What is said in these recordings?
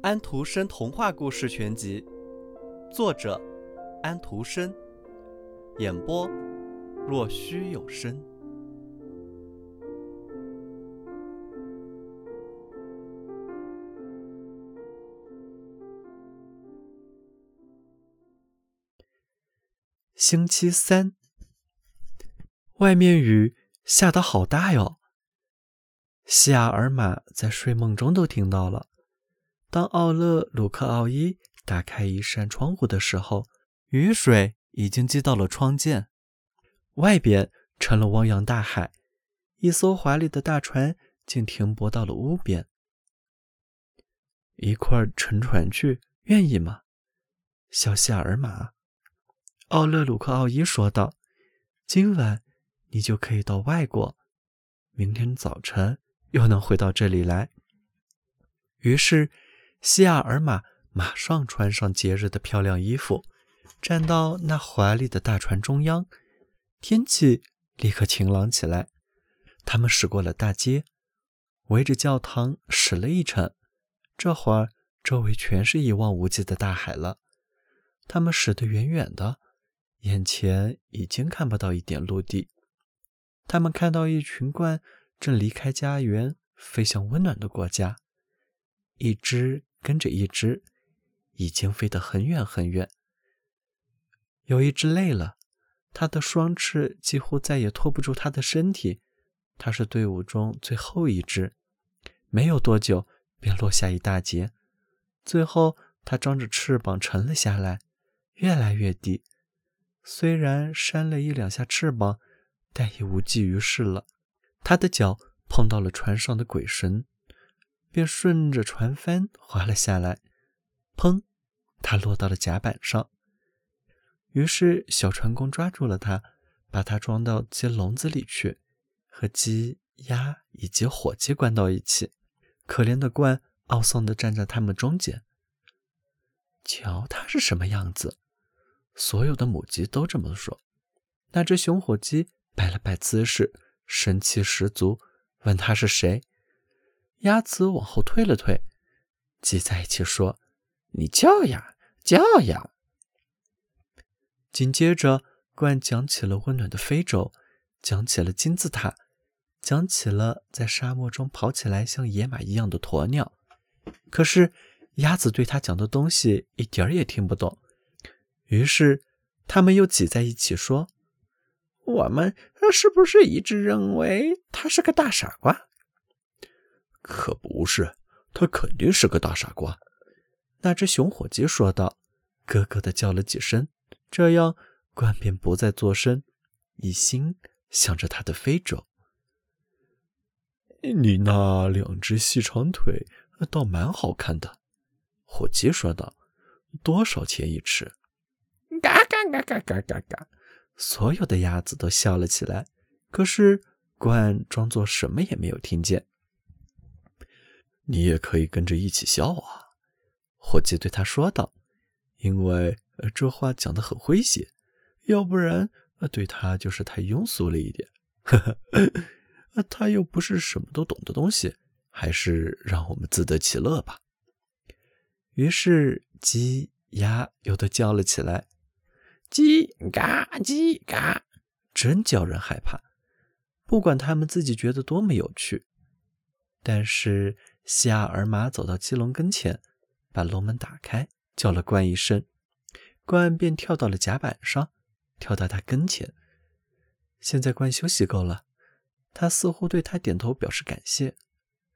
安徒生童话故事全集，作者安徒生，演播若虚有声。星期三，外面雨下得好大哟。西亚尔玛在睡梦中都听到了。当奥勒鲁克奥伊打开一扇窗户的时候，雨水已经积到了窗间，外边成了汪洋大海。一艘华丽的大船竟停泊到了屋边。一块乘船去，愿意吗？小西尔玛，奥勒鲁克奥伊说道：“今晚你就可以到外国，明天早晨又能回到这里来。”于是。西亚尔玛马上穿上节日的漂亮衣服，站到那华丽的大船中央。天气立刻晴朗起来。他们驶过了大街，围着教堂驶了一程。这会儿，周围全是一望无际的大海了。他们驶得远远的，眼前已经看不到一点陆地。他们看到一群鹳正离开家园，飞向温暖的国家。一只。跟着一只，已经飞得很远很远。有一只累了，它的双翅几乎再也托不住它的身体。它是队伍中最后一只，没有多久便落下一大截。最后，它张着翅膀沉了下来，越来越低。虽然扇了一两下翅膀，但也无济于事了。他的脚碰到了船上的鬼绳。便顺着船帆滑了下来，砰！他落到了甲板上。于是小船工抓住了他，把他装到鸡笼子里去，和鸡、鸭以及火鸡关到一起。可怜的鹳懊丧地站在他们中间。瞧他是什么样子！所有的母鸡都这么说。那只雄火鸡摆了摆姿势，神气十足，问他是谁。鸭子往后退了退，挤在一起说：“你叫呀，叫呀。”紧接着，鹳讲起了温暖的非洲，讲起了金字塔，讲起了在沙漠中跑起来像野马一样的鸵鸟。可是，鸭子对他讲的东西一点儿也听不懂。于是，他们又挤在一起说：“我们是不是一致认为他是个大傻瓜？”可不是，他肯定是个大傻瓜。那只熊火鸡说道，咯咯的叫了几声，这样鹳便不再作声，一心想着他的非洲。你那两只细长腿倒蛮好看的，火鸡说道。多少钱一尺？嘎嘎嘎嘎嘎嘎嘎！所有的鸭子都笑了起来。可是鹳装作什么也没有听见。你也可以跟着一起笑啊，伙计对他说道，因为这话讲得很诙谐，要不然对他就是太庸俗了一点。呵 呵，他又不是什么都懂的东西，还是让我们自得其乐吧。于是鸡鸭又都叫了起来，叽嘎叽嘎，真叫人害怕。不管他们自己觉得多么有趣，但是。西亚尔玛走到鸡笼跟前，把笼门打开，叫了冠一声，冠便跳到了甲板上，跳到他跟前。现在冠休息够了，他似乎对他点头表示感谢，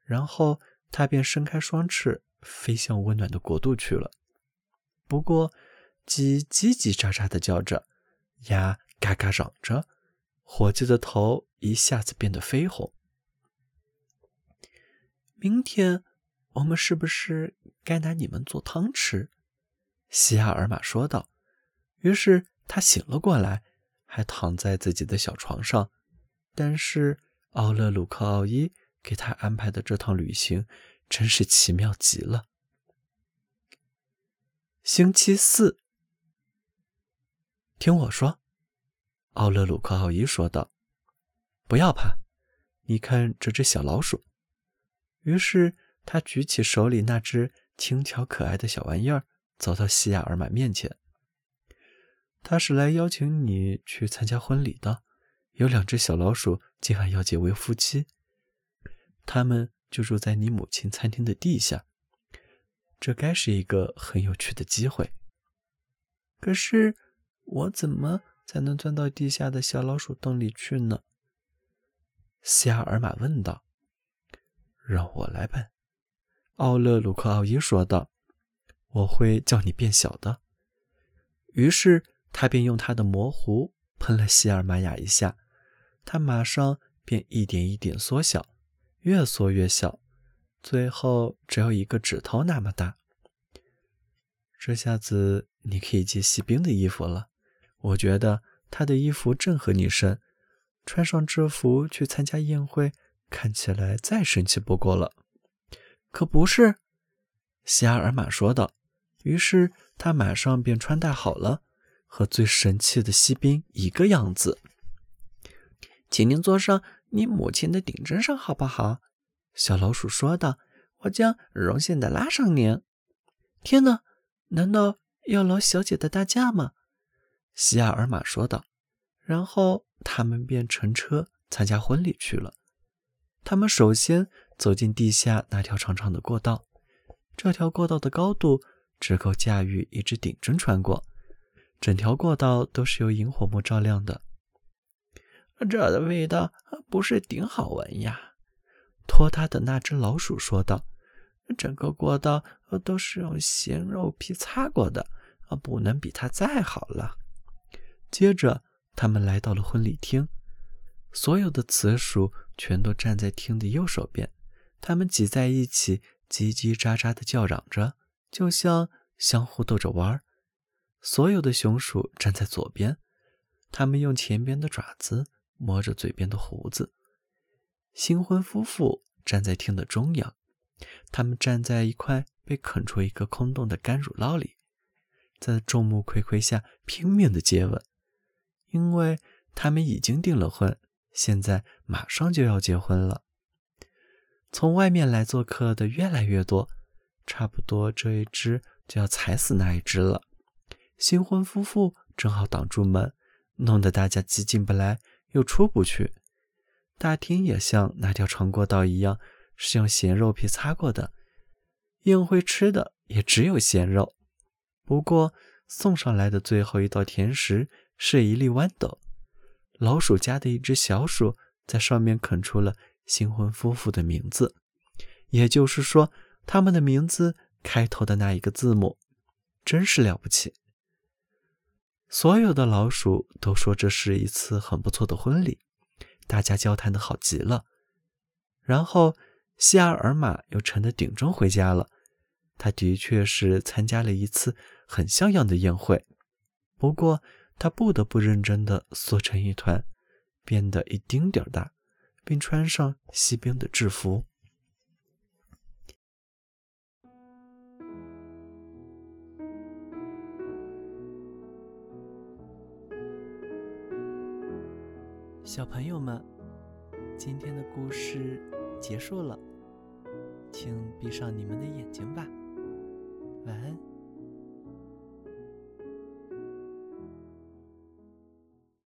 然后他便伸开双翅，飞向温暖的国度去了。不过，鸡叽叽喳喳地叫着，鸭嘎嘎嚷着，火鸡的头一下子变得绯红。明天我们是不是该拿你们做汤吃？西亚尔玛说道。于是他醒了过来，还躺在自己的小床上。但是奥勒鲁克奥伊给他安排的这趟旅行真是奇妙极了。星期四，听我说，奥勒鲁克奥伊说道：“不要怕，你看这只小老鼠。”于是他举起手里那只轻巧可爱的小玩意儿，走到西亚尔玛面前。他是来邀请你去参加婚礼的。有两只小老鼠今晚要结为夫妻，他们就住在你母亲餐厅的地下。这该是一个很有趣的机会。可是，我怎么才能钻到地下的小老鼠洞里去呢？西尔玛问道。“让我来办。”奥勒鲁克奥伊说道，“我会叫你变小的。”于是他便用他的魔壶喷了西尔玛雅一下。他马上便一点一点缩小，越缩越小，最后只有一个指头那么大。这下子你可以借锡兵的衣服了。我觉得他的衣服正合你身，穿上制服去参加宴会，看起来再神气不过了。可不是，希阿尔玛说道。于是他马上便穿戴好了，和最神气的锡兵一个样子。请您坐上你母亲的顶针上，好不好？小老鼠说道。我将荣幸的拉上您。天哪，难道要劳小姐的大驾吗？西亚尔玛说道。然后他们便乘车参加婚礼去了。他们首先走进地下那条长长的过道，这条过道的高度只够驾驭一只顶针穿过，整条过道都是由萤火木照亮的。这的味道不是顶好闻呀！拖他的那只老鼠说道：“整个过道都是用咸肉皮擦过的，不能比它再好了。”接着，他们来到了婚礼厅，所有的雌鼠全都站在厅的右手边，它们挤在一起，叽叽喳喳地叫嚷着，就像相互逗着玩儿。所有的雄鼠站在左边，它们用前边的爪子。摸着嘴边的胡子，新婚夫妇站在厅的中央，他们站在一块被啃出一个空洞的干乳酪里，在众目睽睽下拼命的接吻，因为他们已经订了婚，现在马上就要结婚了。从外面来做客的越来越多，差不多这一只就要踩死那一只了。新婚夫妇正好挡住门，弄得大家挤进不来。又出不去，大厅也像那条长过道一样，是用咸肉皮擦过的。宴会吃的也只有咸肉。不过送上来的最后一道甜食是一粒豌豆。老鼠家的一只小鼠在上面啃出了新婚夫妇的名字，也就是说，他们的名字开头的那一个字母，真是了不起。所有的老鼠都说这是一次很不错的婚礼，大家交谈的好极了。然后希阿尔玛又乘着顶钟回家了。他的确是参加了一次很像样的宴会，不过他不得不认真的缩成一团，变得一丁点儿大，并穿上锡兵的制服。小朋友们，今天的故事结束了，请闭上你们的眼睛吧，晚安。